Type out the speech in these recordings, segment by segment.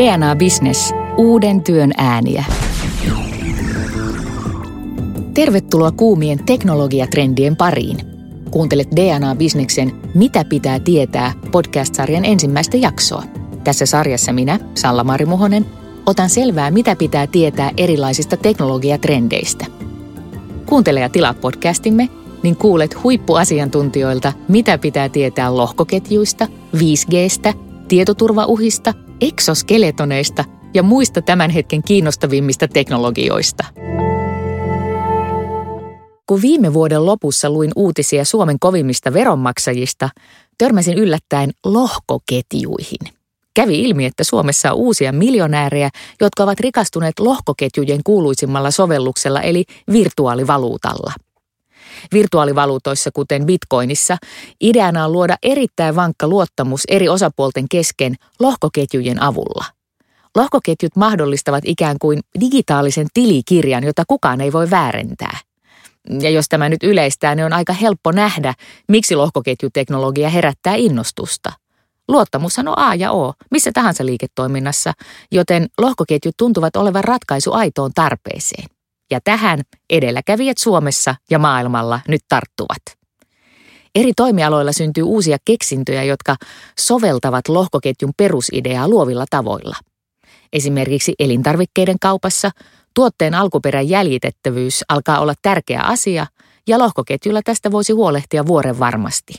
DNA Business. Uuden työn ääniä. Tervetuloa kuumien teknologiatrendien pariin. Kuuntelet DNA Businessin Mitä pitää tietää podcast-sarjan ensimmäistä jaksoa. Tässä sarjassa minä, Salla-Mari Muhonen, otan selvää, mitä pitää tietää erilaisista teknologiatrendeistä. Kuuntele ja tilaa podcastimme, niin kuulet huippuasiantuntijoilta, mitä pitää tietää lohkoketjuista, 5Gstä, tietoturvauhista, eksoskeletoneista ja muista tämän hetken kiinnostavimmista teknologioista. Kun viime vuoden lopussa luin uutisia Suomen kovimmista veronmaksajista, törmäsin yllättäen lohkoketjuihin – Kävi ilmi, että Suomessa on uusia miljonäärejä, jotka ovat rikastuneet lohkoketjujen kuuluisimmalla sovelluksella eli virtuaalivaluutalla. Virtuaalivaluutoissa, kuten bitcoinissa, ideana on luoda erittäin vankka luottamus eri osapuolten kesken lohkoketjujen avulla. Lohkoketjut mahdollistavat ikään kuin digitaalisen tilikirjan, jota kukaan ei voi väärentää. Ja jos tämä nyt yleistää, niin on aika helppo nähdä, miksi lohkoketjuteknologia herättää innostusta. Luottamushan on A ja O missä tahansa liiketoiminnassa, joten lohkoketjut tuntuvat olevan ratkaisu aitoon tarpeeseen. Ja tähän edelläkävijät Suomessa ja maailmalla nyt tarttuvat. Eri toimialoilla syntyy uusia keksintöjä, jotka soveltavat lohkoketjun perusideaa luovilla tavoilla. Esimerkiksi elintarvikkeiden kaupassa tuotteen alkuperän jäljitettävyys alkaa olla tärkeä asia ja lohkoketjulla tästä voisi huolehtia vuoren varmasti.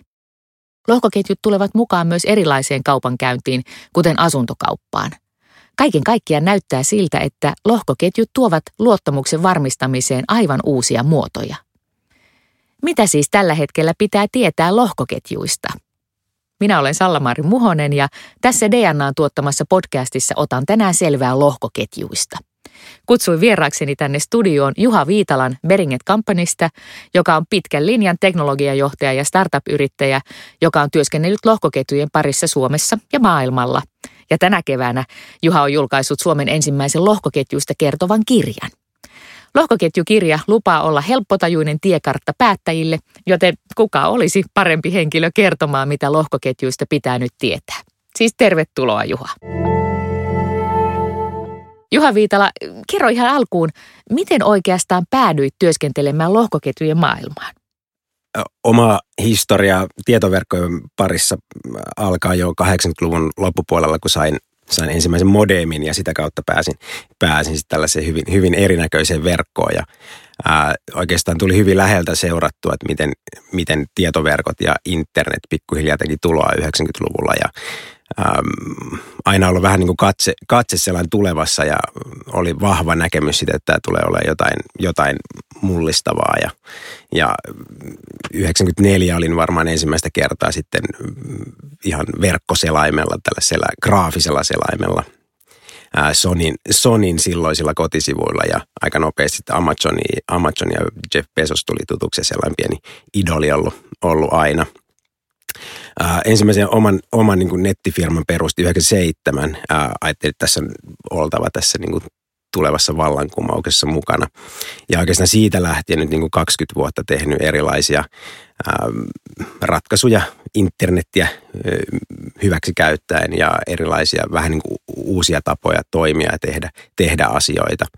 Lohkoketjut tulevat mukaan myös erilaiseen kaupankäyntiin, kuten asuntokauppaan. Kaiken kaikkiaan näyttää siltä, että lohkoketjut tuovat luottamuksen varmistamiseen aivan uusia muotoja. Mitä siis tällä hetkellä pitää tietää lohkoketjuista? Minä olen Sallamari Muhonen ja tässä DNAn tuottamassa podcastissa otan tänään selvää lohkoketjuista – Kutsuin vieraakseni tänne studioon Juha Viitalan Beringet Companysta, joka on pitkän linjan teknologiajohtaja ja startup-yrittäjä, joka on työskennellyt lohkoketjujen parissa Suomessa ja maailmalla. Ja tänä keväänä Juha on julkaissut Suomen ensimmäisen lohkoketjuista kertovan kirjan. Lohkoketjukirja lupaa olla helppotajuinen tiekartta päättäjille, joten kuka olisi parempi henkilö kertomaan, mitä lohkoketjuista pitää nyt tietää. Siis tervetuloa Juha. Juha Viitala, kerro ihan alkuun, miten oikeastaan päädyit työskentelemään lohkoketjujen maailmaan? Oma historia tietoverkkojen parissa alkaa jo 80-luvun loppupuolella, kun sain, sain ensimmäisen modemin ja sitä kautta pääsin, pääsin sitten tällaiseen hyvin, hyvin erinäköiseen verkkoon. Ja, ää, oikeastaan tuli hyvin läheltä seurattua, että miten, miten tietoverkot ja internet pikkuhiljaa teki tuloa 90-luvulla. Ja ähm, aina ollut vähän niin kuin katse, katse sellainen tulevassa ja oli vahva näkemys siitä, että tämä tulee olemaan jotain, jotain mullistavaa. Ja, ja 94 olin varmaan ensimmäistä kertaa sitten ihan verkkoselaimella, tällaisella graafisella selaimella – Sonin, Sonin silloisilla kotisivuilla ja aika nopeasti Amazon, Amazon ja Jeff Bezos tuli tutuksi ja sellainen pieni idoli ollut, ollut aina – Äh, ensimmäisen oman, oman niin kuin nettifirman perusti 97. Äh, ajattelin, että tässä on oltava tässä niin kuin tulevassa vallankumouksessa mukana. Ja oikeastaan siitä lähtien nyt niin kuin 20 vuotta tehnyt erilaisia äh, ratkaisuja internettiä äh, hyväksi käyttäen ja erilaisia vähän niin kuin uusia tapoja toimia ja tehdä, tehdä asioita –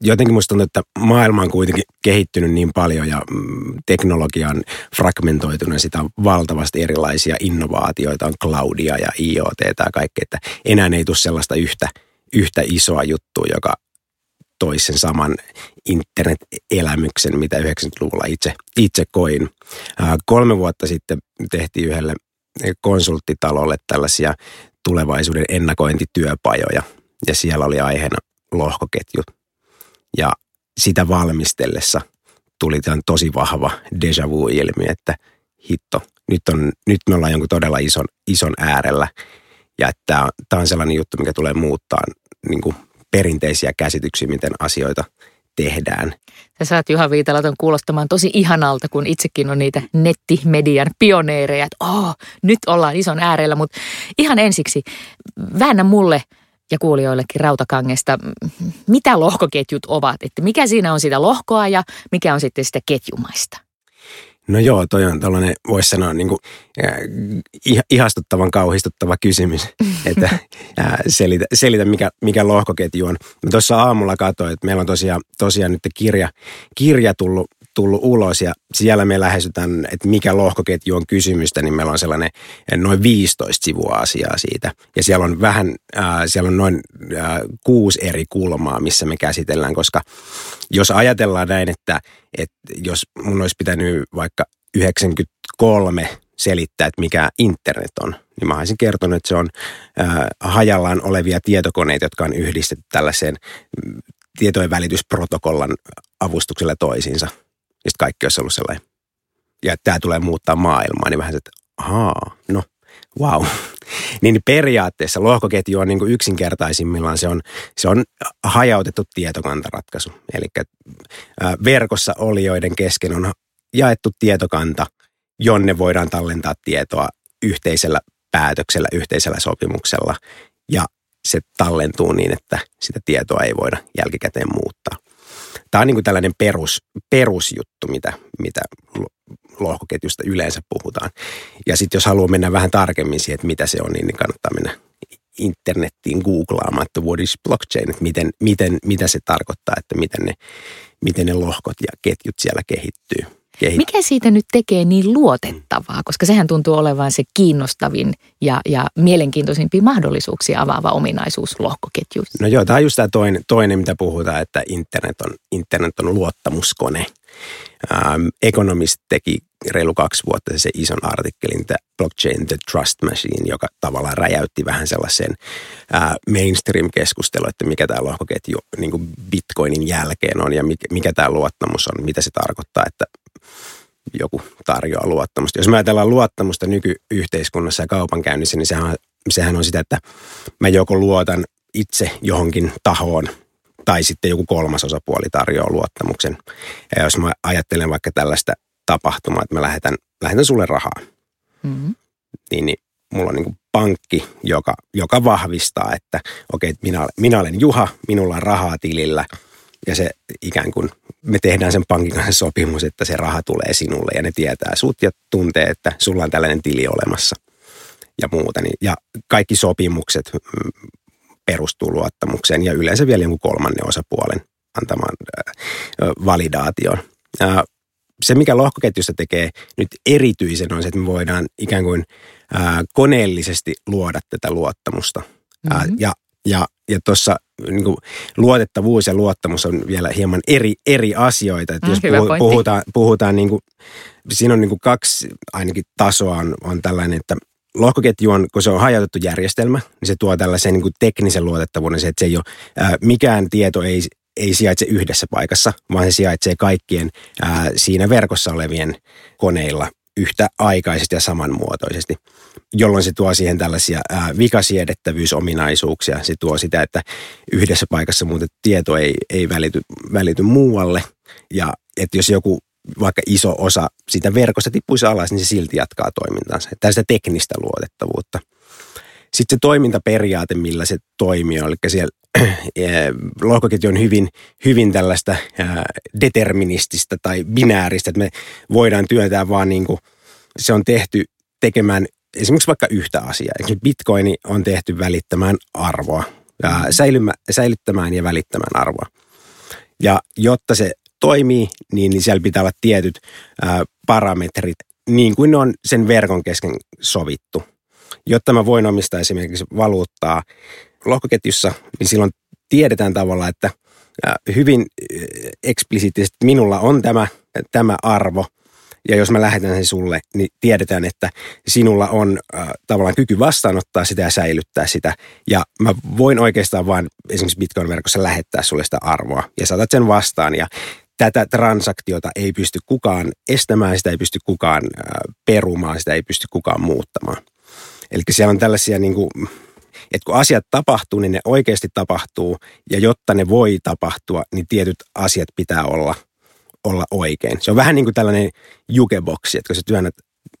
jotenkin musta tuntuu, että maailma on kuitenkin kehittynyt niin paljon ja mm, teknologia on fragmentoitunut sitä on valtavasti erilaisia innovaatioita, on cloudia ja IoT ja kaikkea, että enää ei tule sellaista yhtä, yhtä isoa juttua, joka toisi sen saman internet-elämyksen, mitä 90-luvulla itse, itse koin. Kolme vuotta sitten tehtiin yhdelle konsulttitalolle tällaisia tulevaisuuden ennakointityöpajoja ja siellä oli aiheena lohkoketjut ja sitä valmistellessa tuli tämän tosi vahva deja vu-ilmi, että hitto, nyt, on, nyt me ollaan jonkun todella ison, ison äärellä. Ja että tämä on sellainen juttu, mikä tulee muuttaa niin kuin perinteisiä käsityksiä, miten asioita tehdään. Sä saat Juha Viitalaton kuulostamaan tosi ihanalta, kun itsekin on niitä nettimedian pioneereja, että oh, nyt ollaan ison äärellä, mutta ihan ensiksi väännä mulle – ja kuulijoillekin rautakangesta, mitä lohkoketjut ovat, että mikä siinä on sitä lohkoa ja mikä on sitten sitä ketjumaista? No joo, toi on tällainen, voisi sanoa, niin kuin, äh, ihastuttavan kauhistuttava kysymys, että äh, selitä, selitä mikä, mikä lohkoketju on. Tuossa aamulla katsoin, että meillä on tosiaan, tosiaan nyt kirja, kirja tullut tullut ulos ja siellä me lähestytään, että mikä lohkoketju on kysymystä, niin meillä on sellainen noin 15 sivua asiaa siitä. Ja siellä on vähän, äh, siellä on noin äh, kuusi eri kulmaa, missä me käsitellään, koska jos ajatellaan näin, että, että jos mun olisi pitänyt vaikka 93 selittää, että mikä internet on, niin mä olisin kertonut, että se on äh, hajallaan olevia tietokoneita, jotka on yhdistetty tällaiseen mm, tietojen välitysprotokollan avustuksella toisiinsa – ja sitten kaikki olisi ollut sellainen, ja että tämä tulee muuttaa maailmaa, niin vähän se, että ahaa, no, wow. niin periaatteessa lohkoketju on niin kuin yksinkertaisimmillaan, se on, se on hajautettu tietokantaratkaisu. Eli verkossa olijoiden kesken on jaettu tietokanta, jonne voidaan tallentaa tietoa yhteisellä päätöksellä, yhteisellä sopimuksella. Ja se tallentuu niin, että sitä tietoa ei voida jälkikäteen muuttaa. Tämä on niin kuin tällainen perus, perusjuttu, mitä, mitä lohkoketjusta yleensä puhutaan. Ja sitten jos haluaa mennä vähän tarkemmin siihen, että mitä se on, niin kannattaa mennä internettiin googlaamaan, että what is blockchain, että miten, miten, mitä se tarkoittaa, että miten ne, miten ne lohkot ja ketjut siellä kehittyy kehittyy. Mikä siitä nyt tekee niin luotettavaa, koska sehän tuntuu olevan se kiinnostavin ja, ja mielenkiintoisimpia mahdollisuuksia avaava ominaisuus lohkoketjuissa? No joo, tämä on just tämä toinen, toinen, mitä puhutaan, että internet on, internet on luottamuskone. Ähm, Economist teki reilu kaksi vuotta se ison artikkelin The Blockchain The Trust Machine, joka tavallaan räjäytti vähän sellaisen äh, mainstream-keskustelun, että mikä tämä lohkoketju niin kuin Bitcoinin jälkeen on ja mikä, mikä tämä luottamus on, mitä se tarkoittaa, että joku tarjoaa luottamusta. Jos me ajatellaan luottamusta nykyyhteiskunnassa ja kaupankäynnissä, niin sehän, sehän on sitä, että mä joko luotan itse johonkin tahoon tai sitten joku kolmas osapuoli tarjoaa luottamuksen. Ja jos mä ajattelen vaikka tällaista tapahtumaa, että mä lähetän, lähetän sulle rahaa, mm-hmm. niin, niin mulla on niin kuin pankki, joka, joka vahvistaa, että okei, okay, minä, minä olen Juha, minulla on rahaa tilillä ja se ikään kuin me tehdään sen pankin kanssa sopimus, että se raha tulee sinulle ja ne tietää sut ja tuntee, että sulla on tällainen tili olemassa ja muuta. Niin, ja kaikki sopimukset mm, perustuu luottamukseen ja yleensä vielä jonkun kolmannen osapuolen antamaan validaation. Se, mikä lohkoketjusta tekee nyt erityisen on se, että me voidaan ikään kuin koneellisesti luoda tätä luottamusta. Mm-hmm. Ja ja, ja tuossa niin luotettavuus ja luottamus on vielä hieman eri, eri asioita. Että mm, jos puhu, puhutaan, puhutaan niin kuin, siinä on niin kuin kaksi ainakin tasoa on, on tällainen, että lohkoketju on, kun se on hajautettu järjestelmä, niin se tuo tällaisen niin kuin teknisen luotettavuuden, se, että se ei ole, ää, mikään tieto ei, ei sijaitse yhdessä paikassa, vaan se sijaitsee kaikkien ää, siinä verkossa olevien koneilla yhtä aikaisesti ja samanmuotoisesti, jolloin se tuo siihen tällaisia ää, vikasiedettävyysominaisuuksia. Se tuo sitä, että yhdessä paikassa muuten tieto ei, ei välity, välity muualle ja että jos joku vaikka iso osa sitä verkosta tippuisi alas, niin se silti jatkaa toimintansa. Tästä teknistä luotettavuutta. Sitten se toimintaperiaate, millä se toimii, eli siellä lohkoketju on hyvin, hyvin tällaista determinististä tai binääristä, että me voidaan työntää vaan niin kuin se on tehty tekemään esimerkiksi vaikka yhtä asiaa. Esimerkiksi bitcoini on tehty välittämään arvoa, ja säilymä, säilyttämään ja välittämään arvoa. Ja jotta se toimii, niin, niin siellä pitää olla tietyt ää, parametrit, niin kuin ne on sen verkon kesken sovittu. Jotta mä voin omistaa esimerkiksi valuuttaa lohkoketjussa, niin silloin tiedetään tavallaan, että hyvin eksplisiittisesti minulla on tämä, tämä arvo – ja jos mä lähetän sen sulle, niin tiedetään, että sinulla on äh, tavallaan kyky vastaanottaa sitä ja säilyttää sitä. Ja mä voin oikeastaan vain esimerkiksi Bitcoin-verkossa lähettää sulle sitä arvoa ja saatat sen vastaan. Ja tätä transaktiota ei pysty kukaan estämään, sitä ei pysty kukaan äh, perumaan, sitä ei pysty kukaan muuttamaan. Eli siellä on tällaisia niin kuin, että kun asiat tapahtuu, niin ne oikeasti tapahtuu, ja jotta ne voi tapahtua, niin tietyt asiat pitää olla – olla oikein. Se on vähän niin kuin tällainen jukeboksi, että kun sä työnnät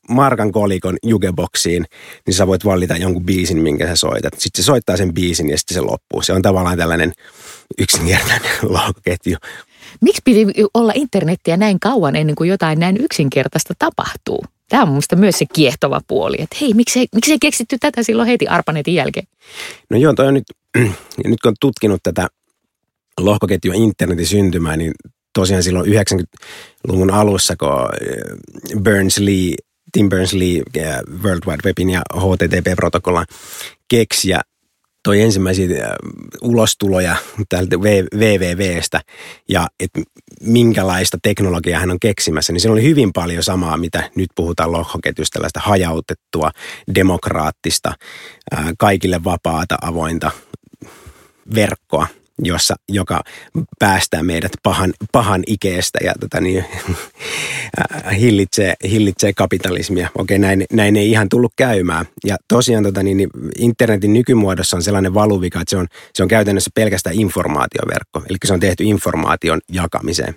markan kolikon jukeboksiin, niin sä voit valita jonkun biisin, minkä sä soitat. Sitten se soittaa sen biisin ja sitten se loppuu. Se on tavallaan tällainen yksinkertainen lohkoketju. Miksi piti olla internettiä näin kauan ennen kuin jotain näin yksinkertaista tapahtuu? Tämä on minusta myös se kiehtova puoli, että hei, miksi, miksi ei keksitty tätä silloin heti Arpanetin jälkeen? No joo, toi on nyt, nyt kun on tutkinut tätä lohkoketjun internetin syntymää, niin tosiaan silloin 90-luvun alussa, kun eh, Berners-Lee, Tim Berners-Lee eh, World Wide Webin ja HTTP-protokollan keksiä toi ensimmäisiä äh, ulostuloja täältä VVVstä ja että minkälaista teknologiaa hän on keksimässä, niin siinä oli hyvin paljon samaa, mitä nyt puhutaan lohkoketjusta, tällaista hajautettua, demokraattista, kaikille vapaata, avointa verkkoa jossa, joka päästää meidät pahan, pahan ikeestä ja tota niin, äh, hillitsee, hillitsee kapitalismia. Okei, näin, näin ei ihan tullut käymään. Ja tosiaan tota niin, niin internetin nykymuodossa on sellainen valuvika, että se on, se on käytännössä pelkästään informaatioverkko. Eli se on tehty informaation jakamiseen.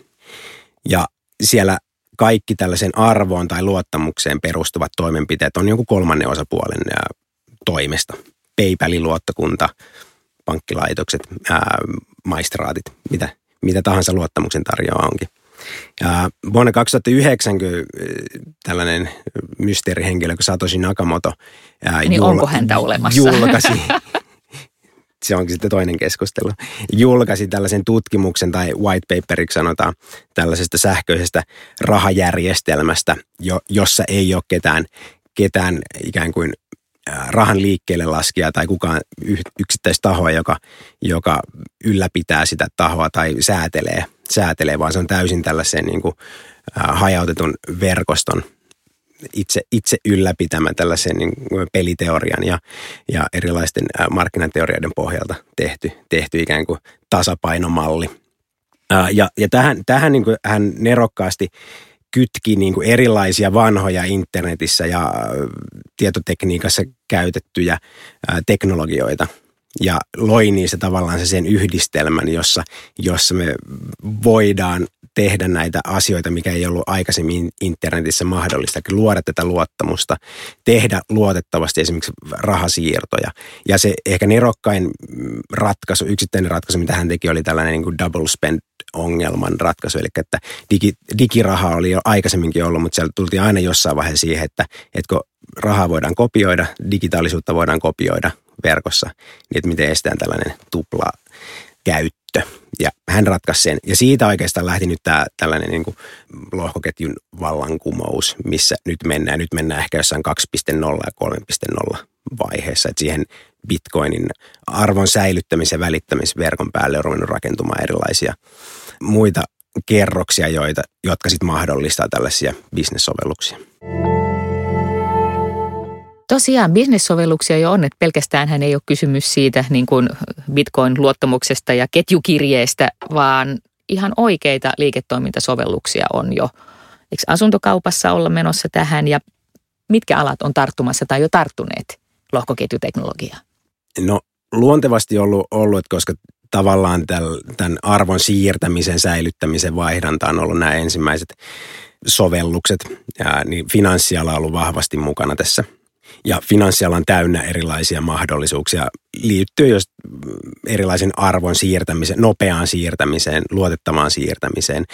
Ja siellä kaikki tällaisen arvoon tai luottamukseen perustuvat toimenpiteet on jonkun kolmannen osapuolen toimesta. PayPalin luottokunta, pankkilaitokset, ää, maistraatit, mitä, mitä tahansa luottamuksen tarjoaa onkin. Ja vuonna 2009 tällainen mysteerihenkilö kuin Satoshi Nakamoto ää, niin jul- onko häntä olemassa? julkaisi, se onkin sitten toinen keskustelu, julkaisi tällaisen tutkimuksen tai white paperiksi sanotaan tällaisesta sähköisestä rahajärjestelmästä, jo, jossa ei ole ketään, ketään ikään kuin rahan liikkeelle laskija tai kukaan yksittäistahoa, joka, joka ylläpitää sitä tahoa tai säätelee, säätelee vaan se on täysin tällaisen niin kuin, hajautetun verkoston itse, itse ylläpitämä tällaisen niin peliteorian ja, ja erilaisten markkinateorioiden pohjalta tehty, tehty ikään kuin tasapainomalli. Ja, ja tähän, tähän niin kuin hän nerokkaasti kytki niin kuin erilaisia vanhoja internetissä ja äh, tietotekniikassa käytettyjä äh, teknologioita. Ja loi niistä tavallaan se sen yhdistelmän, jossa, jossa me voidaan tehdä näitä asioita, mikä ei ollut aikaisemmin internetissä mahdollista, luoda tätä luottamusta, tehdä luotettavasti esimerkiksi rahasiirtoja. Ja se ehkä nerokkain ratkaisu, yksittäinen ratkaisu, mitä hän teki, oli tällainen niin kuin double spend ongelman ratkaisu, eli että digi, digiraha oli jo aikaisemminkin ollut, mutta siellä tultiin aina jossain vaiheessa siihen, että, että kun rahaa voidaan kopioida, digitaalisuutta voidaan kopioida verkossa, niin että miten estetään tällainen tupla käyttö. Ja hän ratkaisi sen. Ja siitä oikeastaan lähti nyt tämä tällainen niin kuin lohkoketjun vallankumous, missä nyt mennään. Nyt mennään ehkä jossain 2.0 ja 3.0 vaiheessa. Että siihen bitcoinin arvon säilyttämisen ja välittämisverkon päälle on ruvennut rakentumaan erilaisia muita kerroksia, joita, jotka sitten mahdollistaa tällaisia bisnessovelluksia. Tosiaan bisnessovelluksia jo on, että pelkästään hän ei ole kysymys siitä niin kuin Bitcoin-luottamuksesta ja ketjukirjeestä, vaan ihan oikeita liiketoimintasovelluksia on jo. Eikö asuntokaupassa olla menossa tähän ja mitkä alat on tarttumassa tai jo tarttuneet lohkoketjuteknologiaan? No luontevasti ollut, ollut koska tavallaan tämän arvon siirtämisen, säilyttämisen vaihdanta on ollut nämä ensimmäiset sovellukset, ja, niin finanssiala on ollut vahvasti mukana tässä – ja finanssiala on täynnä erilaisia mahdollisuuksia liittyy just erilaisen arvon siirtämiseen, nopeaan siirtämiseen, luotettavaan siirtämiseen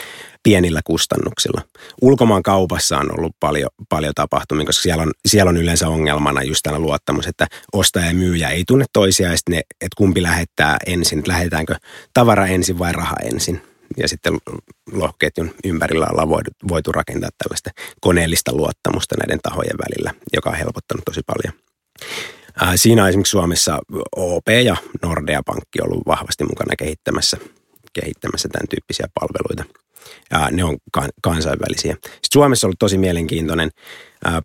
pienillä kustannuksilla. Ulkomaan kaupassa on ollut paljon, paljon tapahtumia, koska siellä on, siellä on yleensä ongelmana just tämä luottamus, että ostaja ja myyjä ei tunne toisiaan, että kumpi lähettää ensin, että lähetetäänkö tavara ensin vai raha ensin ja sitten lohketjun ympärillä ollaan voitu, voitu rakentaa tällaista koneellista luottamusta näiden tahojen välillä, joka on helpottanut tosi paljon. Siinä on esimerkiksi Suomessa OP ja Nordea Pankki ollut vahvasti mukana kehittämässä, kehittämässä tämän tyyppisiä palveluita. Ja ne on kansainvälisiä. Sitten Suomessa on ollut tosi mielenkiintoinen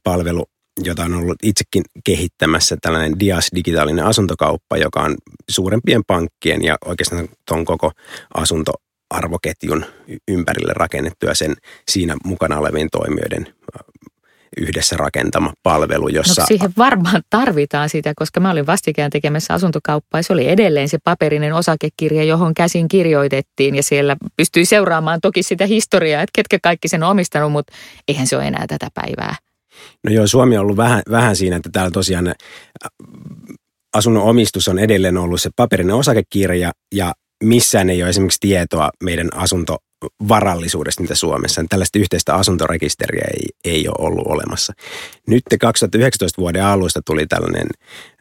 palvelu, jota on ollut itsekin kehittämässä, tällainen Dias digitaalinen asuntokauppa, joka on suurempien pankkien ja oikeastaan tuon koko asunto arvoketjun ympärille rakennettu ja sen siinä mukana olevien toimijoiden yhdessä rakentama palvelu, jossa... No siihen varmaan tarvitaan sitä, koska mä olin vastikään tekemässä asuntokauppaa se oli edelleen se paperinen osakekirja, johon käsin kirjoitettiin ja siellä pystyi seuraamaan toki sitä historiaa, että ketkä kaikki sen on omistanut, mutta eihän se ole enää tätä päivää. No joo, Suomi on ollut vähän, vähän siinä, että täällä tosiaan asunnon omistus on edelleen ollut se paperinen osakekirja ja missään ei ole esimerkiksi tietoa meidän asunto varallisuudesta, mitä Suomessa. Tällaista yhteistä asuntorekisteriä ei, ei ole ollut olemassa. Nyt 2019 vuoden alusta tuli tällainen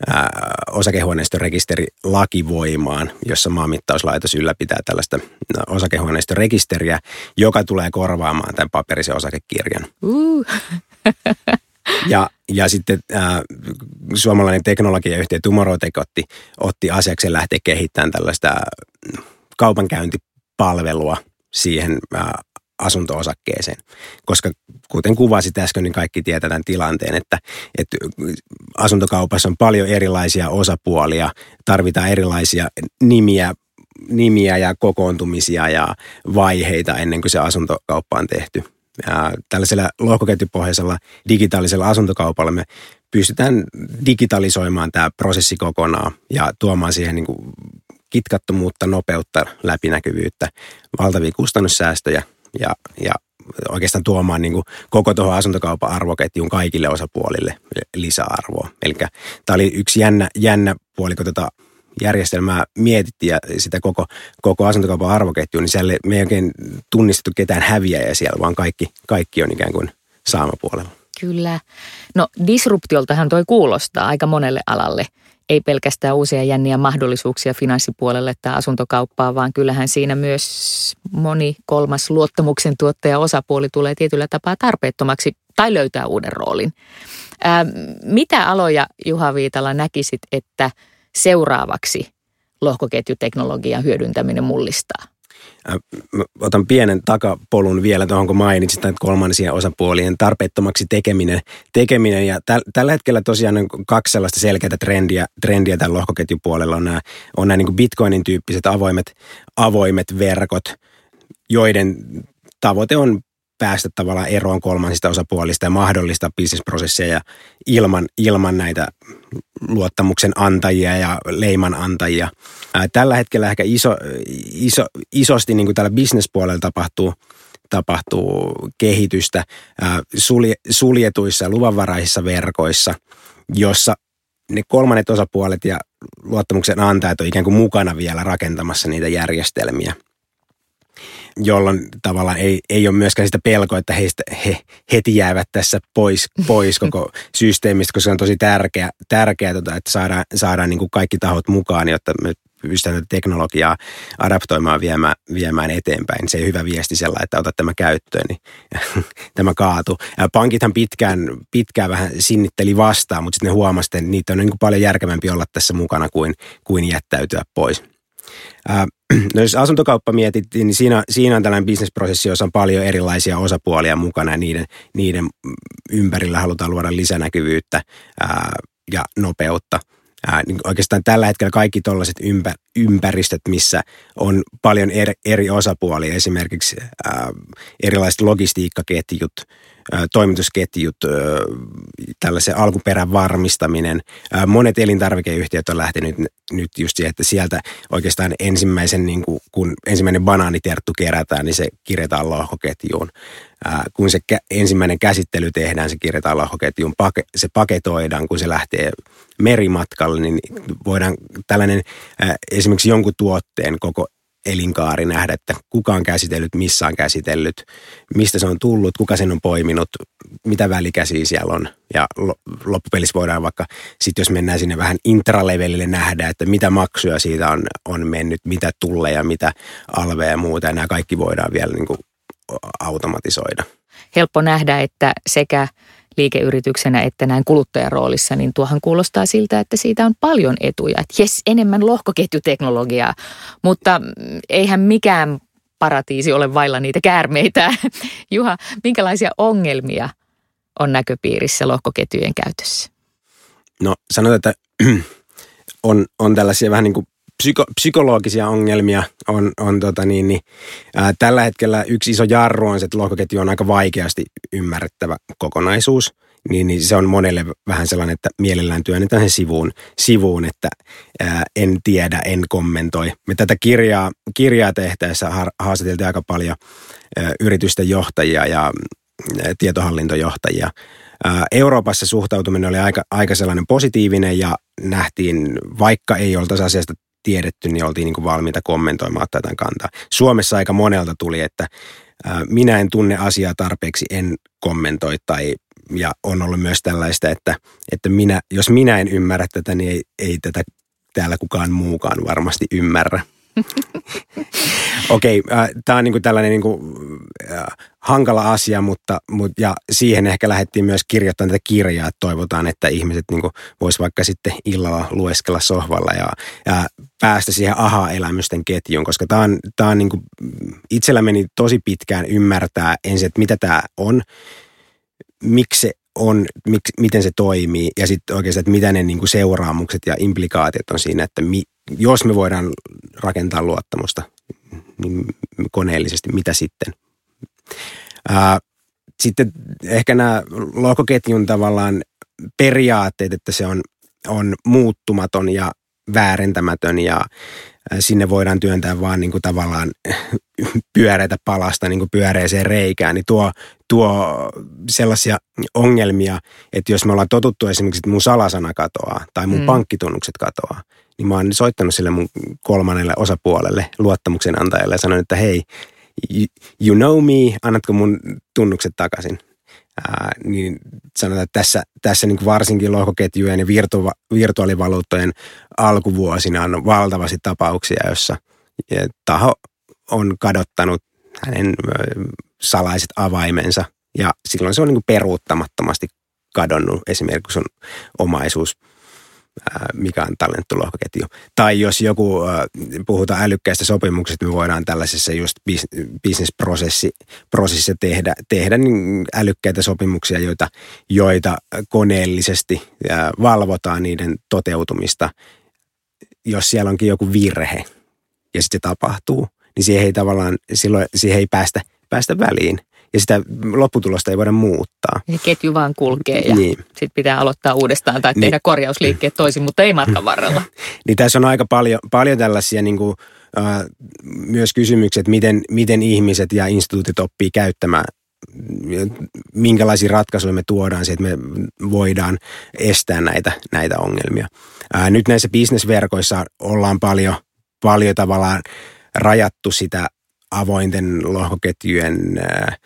ää, osakehuoneistorekisteri lakivoimaan, jossa maanmittauslaitos ylläpitää tällaista osakehuoneistorekisteriä, joka tulee korvaamaan tämän paperisen osakekirjan. Uh. Ja, ja sitten ää, suomalainen teknologiayhtiö Tomorrowtech otti, otti asiakseen lähteä kehittämään tällaista kaupankäyntipalvelua – siihen asunto-osakkeeseen. Koska kuten kuvasit äsken, niin kaikki tietää tämän tilanteen, että, että asuntokaupassa on paljon erilaisia osapuolia, tarvitaan erilaisia nimiä, nimiä ja kokoontumisia ja vaiheita ennen kuin se asuntokauppa on tehty. Ja tällaisella lohkoketjupohjaisella digitaalisella asuntokaupalla me pystytään digitalisoimaan tämä prosessi kokonaan ja tuomaan siihen niin kuin kitkattomuutta, nopeutta, läpinäkyvyyttä, valtavia kustannussäästöjä ja, ja oikeastaan tuomaan niin kuin koko tuohon asuntokaupan arvoketjun kaikille osapuolille lisäarvoa. Eli tämä oli yksi jännä, jännä puoli, kun tätä järjestelmää mietittiin ja sitä koko, koko asuntokaupan arvoketju, niin siellä me ei oikein tunnistettu ketään häviäjä siellä, vaan kaikki, kaikki on ikään kuin saamapuolella. Kyllä. No disruptioltahan toi kuulostaa aika monelle alalle – ei pelkästään uusia jänniä mahdollisuuksia finanssipuolelle tai asuntokauppaa, vaan kyllähän siinä myös moni kolmas luottamuksen tuottaja osapuoli tulee tietyllä tapaa tarpeettomaksi tai löytää uuden roolin. Ää, mitä aloja, Juha Viitala, näkisit, että seuraavaksi lohkoketjuteknologian hyödyntäminen mullistaa? Äh, otan pienen takapolun vielä tuohon, kun mainitsit näitä kolmansien osapuolien tarpeettomaksi tekeminen. tekeminen ja täl, tällä hetkellä tosiaan on kaksi sellaista selkeää trendiä, trendiä tämän lohkoketjupuolella. On nämä, on nämä niin Bitcoinin tyyppiset avoimet, avoimet verkot, joiden tavoite on päästä tavallaan eroon kolmansista osapuolista ja mahdollistaa bisnesprosesseja ilman, ilman näitä luottamuksen antajia ja leiman antajia. Tällä hetkellä ehkä iso, iso, isosti niin kuin tällä bisnespuolella tapahtuu, tapahtuu kehitystä sulje, suljetuissa luvanvaraisissa verkoissa, jossa ne kolmannet osapuolet ja luottamuksen antajat on ikään kuin mukana vielä rakentamassa niitä järjestelmiä – jolloin tavallaan ei, ei ole myöskään sitä pelkoa, että heistä, he heti jäävät tässä pois, pois koko systeemistä, koska se on tosi tärkeä, tärkeä tota, että saadaan, saadaan niin kuin kaikki tahot mukaan, jotta me pystytään tätä teknologiaa adaptoimaan viemään, viemään eteenpäin. Se ei hyvä viesti sellainen, että otat tämä käyttöön, niin tämä kaatu. Pankithan pitkään, pitkään vähän sinnitteli vastaan, mutta sitten ne huomasivat, että niitä on niin kuin paljon järkevämpi olla tässä mukana kuin, kuin jättäytyä pois. No jos asuntokauppa mietittiin, niin siinä, siinä on tällainen bisnesprosessi, jossa on paljon erilaisia osapuolia mukana ja niiden, niiden ympärillä halutaan luoda lisänäkyvyyttä ää, ja nopeutta. Ää, niin oikeastaan tällä hetkellä kaikki tällaiset ympä, ympäristöt, missä on paljon eri, eri osapuolia, esimerkiksi ää, erilaiset logistiikkaketjut – toimitusketjut, tällaisen alkuperän varmistaminen. Monet elintarvikeyhtiöt on lähtenyt nyt just siihen, että sieltä oikeastaan ensimmäisen, niin kuin, kun ensimmäinen banaaniterttu kerätään, niin se kirjataan lohkoketjuun. Kun se ensimmäinen käsittely tehdään, se kirjataan lohkoketjuun, se paketoidaan, kun se lähtee merimatkalle, niin voidaan tällainen esimerkiksi jonkun tuotteen koko elinkaari nähdä, että kuka on käsitellyt, missä on käsitellyt, mistä se on tullut, kuka sen on poiminut, mitä välikäsiä siellä on. Ja loppupelissä voidaan vaikka, sitten jos mennään sinne vähän intralevelille nähdä, että mitä maksuja siitä on, on mennyt, mitä tulleja, mitä alveja ja muuta. Ja nämä kaikki voidaan vielä niin kuin automatisoida. Helppo nähdä, että sekä liikeyrityksenä että näin kuluttajaroolissa, niin tuohan kuulostaa siltä, että siitä on paljon etuja. Että jes, enemmän lohkoketjuteknologiaa, mutta eihän mikään paratiisi ole vailla niitä käärmeitä. Juha, minkälaisia ongelmia on näköpiirissä lohkoketjujen käytössä? No sanotaan, että on, on tällaisia vähän niin kuin psyko, psykologisia ongelmia on, on tota niin, niin, ää, tällä hetkellä yksi iso jarru on se, että lohkoketju on aika vaikeasti ymmärrettävä kokonaisuus. Niin, niin se on monelle vähän sellainen, että mielellään työnnetään sen sivuun, sivuun että ää, en tiedä, en kommentoi. Me tätä kirjaa, kirjaa tehtäessä haastateltiin aika paljon ää, yritysten johtajia ja ää, tietohallintojohtajia. Euroopassa suhtautuminen oli aika, aika sellainen positiivinen ja nähtiin, vaikka ei oltaisi asiasta tiedetty, niin oltiin niin kuin valmiita kommentoimaan tätä kantaa. Suomessa aika monelta tuli, että minä en tunne asiaa tarpeeksi, en kommentoi tai ja on ollut myös tällaista, että, että minä, jos minä en ymmärrä tätä, niin ei, ei tätä täällä kukaan muukaan varmasti ymmärrä. Okei, okay, äh, tämä on niinku tällainen niinku, äh, hankala asia, mutta, mutta ja siihen ehkä lähdettiin myös kirjoittamaan tätä kirjaa, että toivotaan, että ihmiset niinku vois vaikka sitten illalla lueskella sohvalla ja, ja päästä siihen aha-elämysten ketjuun, koska tämä on, tää on niinku, itsellä meni tosi pitkään ymmärtää ensin, että mitä tämä on, miksi se on, mik, miten se toimii ja sitten oikeasti, että mitä ne niinku seuraamukset ja implikaatiot on siinä, että mi, jos me voidaan rakentaa luottamusta niin koneellisesti, mitä sitten? Ää, sitten ehkä nämä lohkoketjun tavallaan periaatteet, että se on, on muuttumaton ja väärentämätön ja sinne voidaan työntää vaan niin kuin tavallaan pyöreitä palasta niin kuin pyöreeseen reikään, niin tuo, tuo sellaisia ongelmia, että jos me ollaan totuttu esimerkiksi, että mun salasana katoaa tai mun mm. pankkitunnukset katoaa, niin mä oon soittanut sille mun kolmannelle osapuolelle, luottamuksen antajalle ja sanonut, että hei, you know me, annatko mun tunnukset takaisin? Ää, niin sanotaan, että tässä, tässä niin varsinkin lohkoketjujen ja virtu, virtuaalivaluuttojen alkuvuosina on valtavasti tapauksia, jossa taho on kadottanut hänen salaiset avaimensa ja silloin se on niin peruuttamattomasti kadonnut esimerkiksi on omaisuus – mikä on tallentulohkoketju. Tai jos joku, puhutaan älykkäistä sopimuksista, me voidaan tällaisessa just bisnesprosessissa tehdä, tehdä niin älykkäitä sopimuksia, joita, joita koneellisesti valvotaan niiden toteutumista. Jos siellä onkin joku virhe ja sitten se tapahtuu, niin siihen ei tavallaan, silloin siihen ei päästä, päästä väliin ja sitä lopputulosta ei voida muuttaa. Ja ketju vaan kulkee ja niin. sitten pitää aloittaa uudestaan tai niin. tehdä korjausliikkeet toisin, mutta ei matkan varrella. niin tässä on aika paljon, paljon tällaisia niin kuin, äh, myös kysymyksiä, että miten, miten ihmiset ja instituutit oppii käyttämään minkälaisia ratkaisuja me tuodaan että me voidaan estää näitä, näitä ongelmia. Ää, nyt näissä bisnesverkoissa ollaan paljon, paljon tavallaan rajattu sitä avointen lohkoketjujen äh,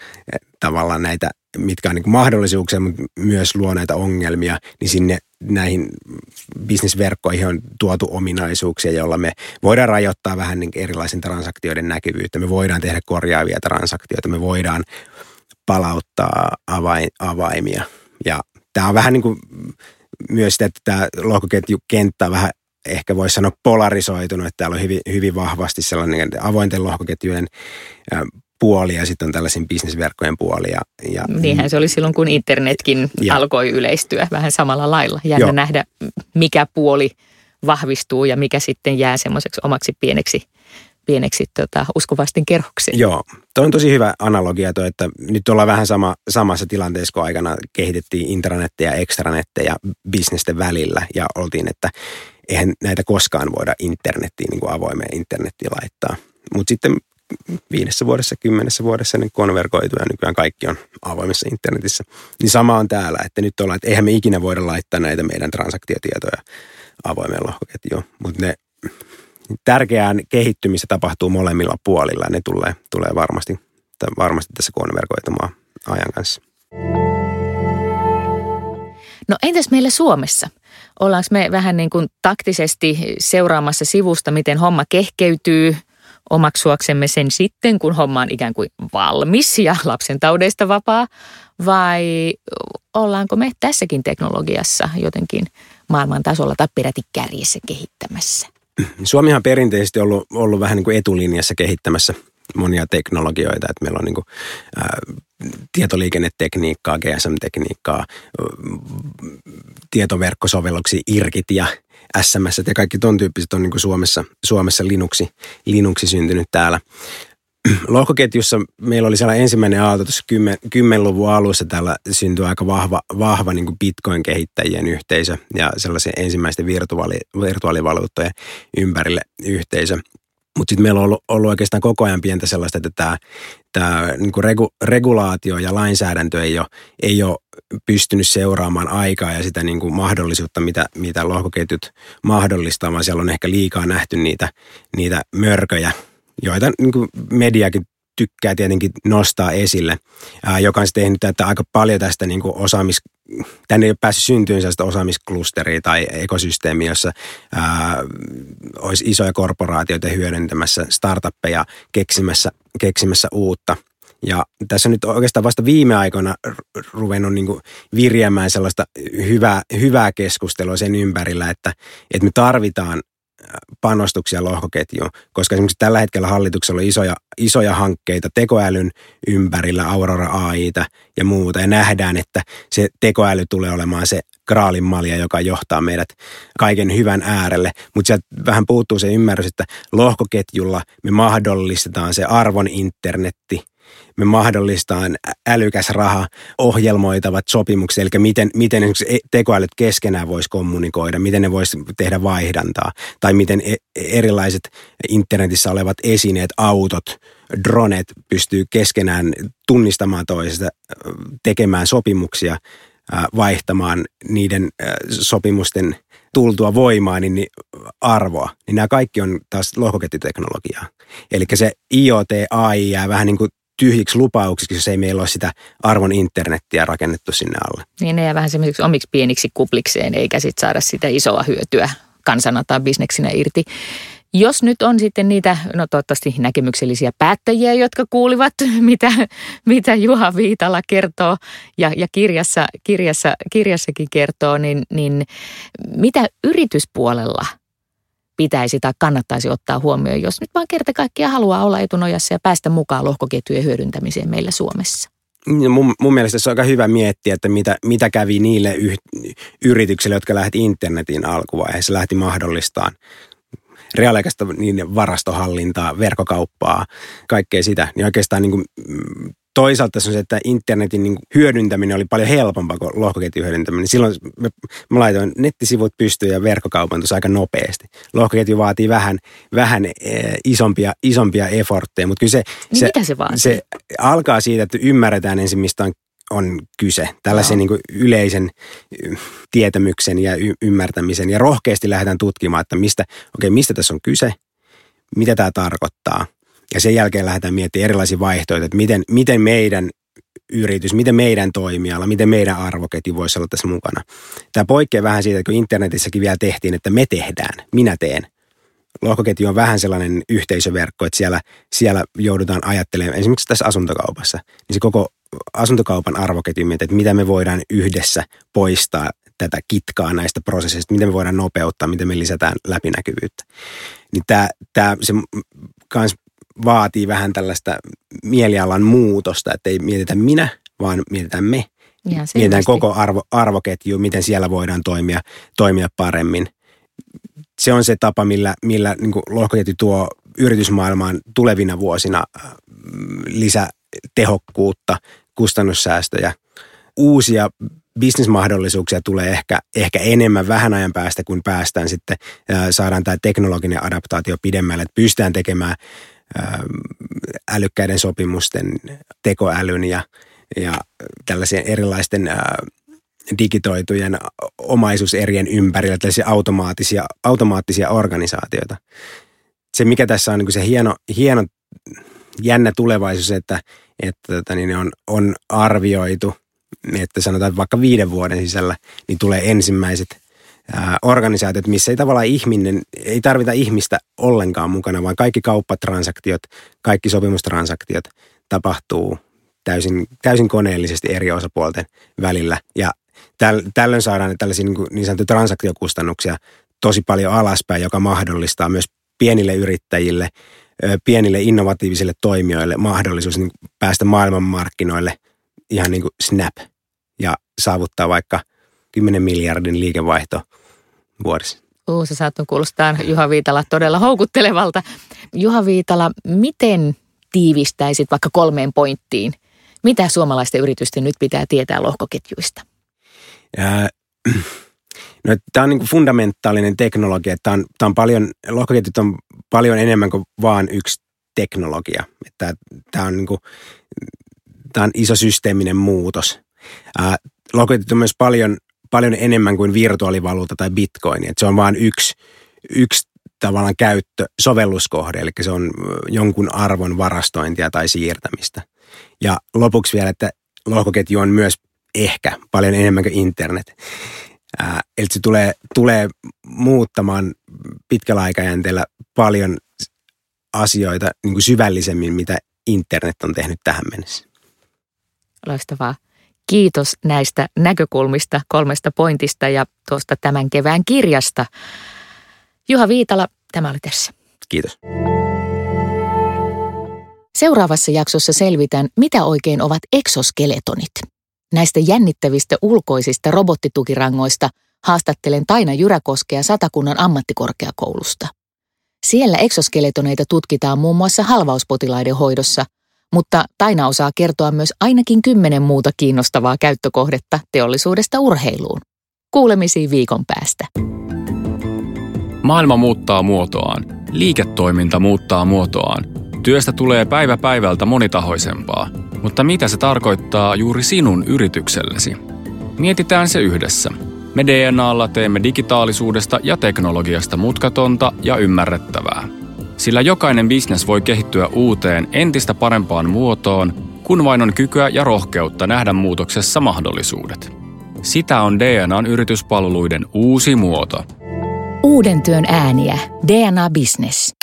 tavallaan näitä, mitkä on niin mahdollisuuksia, mutta myös luo näitä ongelmia, niin sinne näihin bisnesverkkoihin on tuotu ominaisuuksia, joilla me voidaan rajoittaa vähän niin erilaisen transaktioiden näkyvyyttä. Me voidaan tehdä korjaavia transaktioita, me voidaan palauttaa avain, avaimia. Ja tämä on vähän niin kuin myös sitä, että tämä lohkoketjukenttä on vähän ehkä voisi sanoa polarisoitunut, että täällä on hyvin, hyvin vahvasti sellainen avointen lohkoketjujen puoli ja sitten on tällaisen bisnesverkkojen puoli. Ja, ja, Niinhän se oli silloin, kun internetkin ja. alkoi yleistyä vähän samalla lailla. Jännä Joo. nähdä, mikä puoli vahvistuu ja mikä sitten jää semmoiseksi omaksi pieneksi pieneksi tota, uskovasten kerhoksi. Joo, tuo on tosi hyvä analogia tuo, että nyt ollaan vähän sama, samassa tilanteessa, kun aikana kehitettiin intranetteja ja ekstranetteja bisnesten välillä ja oltiin, että eihän näitä koskaan voida internettiin, niin kuin avoimeen internettiin laittaa. Mutta sitten viidessä vuodessa, kymmenessä vuodessa ne konvergoituu ja nykyään kaikki on avoimessa internetissä. Niin sama on täällä, että nyt ollaan, että eihän me ikinä voida laittaa näitä meidän transaktiotietoja avoimeen lohkoketjuun, mutta ne tärkeään kehittymistä tapahtuu molemmilla puolilla ne tulee, tulee varmasti, varmasti tässä konvergoitumaan ajan kanssa. No entäs meillä Suomessa? Ollaanko me vähän niin kuin taktisesti seuraamassa sivusta, miten homma kehkeytyy, omaksuaksemme sen sitten, kun homma on ikään kuin valmis ja lapsen taudeista vapaa? Vai ollaanko me tässäkin teknologiassa jotenkin maailman tasolla tai peräti kärjessä kehittämässä? Suomihan perinteisesti ollut, ollut vähän niin kuin etulinjassa kehittämässä monia teknologioita, että meillä on niin kuin, ää, tietoliikennetekniikkaa, GSM-tekniikkaa, tietoverkkosovelluksia, IRKit ja SMS ja kaikki ton tyyppiset on niin kuin Suomessa, Suomessa Linuxi, Linuxi syntynyt täällä. Lohkoketjussa meillä oli sellainen ensimmäinen aalto tuossa 10, 10-luvun alussa. Täällä syntyi aika vahva, vahva niin kuin Bitcoin-kehittäjien yhteisö ja sellaisen ensimmäisten virtuaali, virtuaalivaluuttojen ympärille yhteisö. Mutta sitten meillä on ollut, ollut oikeastaan koko ajan pientä sellaista, että tämä, tämä niin regu, regulaatio ja lainsäädäntö ei ole, ei ole pystynyt seuraamaan aikaa ja sitä niin kuin mahdollisuutta, mitä, mitä lohkoketjut mahdollistaa, vaan siellä on ehkä liikaa nähty niitä, niitä mörköjä, joita niin mediakin tykkää tietenkin nostaa esille, ää, joka on tehnyt että aika paljon tästä niin kuin osaamis, tänne ei ole päässyt syntyyn sellaista osaamisklusteria tai ekosysteemiä, jossa ää, olisi isoja korporaatioita hyödyntämässä startuppeja keksimässä, keksimässä uutta. Ja tässä nyt oikeastaan vasta viime aikoina ruvennut niin kuin sellaista hyvää, hyvää keskustelua sen ympärillä, että, että me tarvitaan panostuksia lohkoketjuun, koska esimerkiksi tällä hetkellä hallituksella on isoja, isoja hankkeita tekoälyn ympärillä, Aurora AIta ja muuta, ja nähdään, että se tekoäly tulee olemaan se graalin malja, joka johtaa meidät kaiken hyvän äärelle. Mutta sieltä vähän puuttuu se ymmärrys, että lohkoketjulla me mahdollistetaan se arvon internetti – me mahdollistaan älykäs raha, ohjelmoitavat sopimukset, eli miten, miten esimerkiksi e, tekoälyt keskenään voisi kommunikoida, miten ne voisi tehdä vaihdantaa, tai miten e, erilaiset internetissä olevat esineet, autot, dronet pystyy keskenään tunnistamaan toisesta, tekemään sopimuksia, vaihtamaan niiden sopimusten tultua voimaan niin, niin arvoa, niin nämä kaikki on taas lohkoketjuteknologiaa. Eli se IoT, AI jää vähän niin kuin tyhjiksi lupauksiksi, jos ei meillä ole sitä arvon internettiä rakennettu sinne alle. Niin ne jää vähän semmoisiksi omiksi pieniksi kuplikseen, eikä sitten saada sitä isoa hyötyä kansana tai bisneksinä irti. Jos nyt on sitten niitä, no toivottavasti näkemyksellisiä päättäjiä, jotka kuulivat, mitä, mitä Juha Viitala kertoo ja, ja kirjassa, kirjassa, kirjassakin kertoo, niin, niin mitä yrityspuolella – pitäisi tai kannattaisi ottaa huomioon, jos nyt vaan kerta kaikkiaan haluaa olla etunojassa ja päästä mukaan lohkoketjujen hyödyntämiseen meillä Suomessa? Mun, mun mielestä se on aika hyvä miettiä, että mitä, mitä kävi niille yh, yrityksille, jotka lähti internetin alkuvaiheessa, lähti mahdollistamaan reaaliaikaista niin varastohallintaa, verkkokauppaa, kaikkea sitä. Niin oikeastaan niin kuin, toisaalta se on se, että internetin niin hyödyntäminen oli paljon helpompaa kuin lohkoketjun hyödyntäminen. Silloin mä, mä laitoin nettisivut pystyyn ja verkkokaupan tuossa aika nopeasti. Lohkoketju vaatii vähän, vähän eh, isompia, isompia effortteja, mutta kyllä se, niin se, mitä se, vaatii? se alkaa siitä, että ymmärretään ensin, mistä on on kyse. Tällaisen niin yleisen tietämyksen ja y- ymmärtämisen. Ja rohkeasti lähdetään tutkimaan, että mistä, okay, mistä tässä on kyse, mitä tämä tarkoittaa. Ja sen jälkeen lähdetään miettimään erilaisia vaihtoehtoja, että miten, miten meidän yritys, miten meidän toimiala, miten meidän arvoketju voisi olla tässä mukana. Tämä poikkeaa vähän siitä, kun internetissäkin vielä tehtiin, että me tehdään, minä teen. Lohkoketju on vähän sellainen yhteisöverkko, että siellä, siellä joudutaan ajattelemaan, esimerkiksi tässä asuntokaupassa, niin se koko asuntokaupan arvoketju, että mitä me voidaan yhdessä poistaa tätä kitkaa näistä prosesseista, miten me voidaan nopeuttaa, miten me lisätään läpinäkyvyyttä. Niin tämä, tämä se kans vaatii vähän tällaista mielialan muutosta, että ei mietitä minä, vaan mietitään me. Mietitään koko arvo, arvoketju, miten siellä voidaan toimia, toimia paremmin. Se on se tapa, millä, millä niin lohkoketju tuo yritysmaailmaan tulevina vuosina äh, lisätehokkuutta, kustannussäästöjä, uusia bisnesmahdollisuuksia tulee ehkä, ehkä enemmän vähän ajan päästä, kun päästään sitten, äh, saadaan tämä teknologinen adaptaatio pidemmälle, että pystytään tekemään älykkäiden sopimusten tekoälyn ja, ja tällaisien erilaisten digitoitujen omaisuuserien ympärillä tällaisia automaattisia, automaattisia organisaatioita. Se, mikä tässä on niin se hieno, hieno, jännä tulevaisuus, että, että tota, niin on, on arvioitu, että sanotaan vaikka viiden vuoden sisällä, niin tulee ensimmäiset – organisaatiot, missä ei tavallaan ihminen, ei tarvita ihmistä ollenkaan mukana, vaan kaikki kauppatransaktiot, kaikki sopimustransaktiot tapahtuu täysin, täysin koneellisesti eri osapuolten välillä. Ja täl, tällöin saadaan tällaisia niin, niin sanottuja transaktiokustannuksia tosi paljon alaspäin, joka mahdollistaa myös pienille yrittäjille, pienille innovatiivisille toimijoille mahdollisuus niin päästä maailmanmarkkinoille ihan niin kuin snap ja saavuttaa vaikka – 10 miljardin liikevaihto vuodessa. Uh, se saattaa kuulostaa Juha Viitala todella houkuttelevalta. Juha Viitala, miten tiivistäisit vaikka kolmeen pointtiin? Mitä suomalaisten yritysten nyt pitää tietää lohkoketjuista? Ää, no, tämä on niin fundamentaalinen teknologia. Tämä on, tämä on paljon, lohkoketjut on paljon enemmän kuin vaan yksi teknologia. Että tämä on, niin kuin, tämä on iso systeeminen muutos. Ää, on myös paljon, paljon enemmän kuin virtuaalivaluutta tai bitcoin. Että se on vain yksi, yksi tavallaan käyttö, sovelluskohde, eli se on jonkun arvon varastointia tai siirtämistä. Ja lopuksi vielä, että lohkoketju on myös ehkä paljon enemmän kuin internet. Ää, eli se tulee, tulee muuttamaan pitkällä aikajänteellä paljon asioita niin kuin syvällisemmin, mitä internet on tehnyt tähän mennessä. Loistavaa. Kiitos näistä näkökulmista, kolmesta pointista ja tuosta tämän kevään kirjasta. Juha Viitala, tämä oli tässä. Kiitos. Seuraavassa jaksossa selvitän, mitä oikein ovat exoskeletonit. Näistä jännittävistä ulkoisista robottitukirangoista haastattelen Taina Jyräkoskea Satakunnan ammattikorkeakoulusta. Siellä eksoskeletoneita tutkitaan muun muassa halvauspotilaiden hoidossa, mutta Taina osaa kertoa myös ainakin kymmenen muuta kiinnostavaa käyttökohdetta teollisuudesta urheiluun. Kuulemisiin viikon päästä. Maailma muuttaa muotoaan. Liiketoiminta muuttaa muotoaan. Työstä tulee päivä päivältä monitahoisempaa. Mutta mitä se tarkoittaa juuri sinun yrityksellesi? Mietitään se yhdessä. Me DNAlla teemme digitaalisuudesta ja teknologiasta mutkatonta ja ymmärrettävää. Sillä jokainen bisnes voi kehittyä uuteen, entistä parempaan muotoon, kun vain on kykyä ja rohkeutta nähdä muutoksessa mahdollisuudet. Sitä on DNAn yrityspalveluiden uusi muoto. Uuden työn ääniä. DNA Business.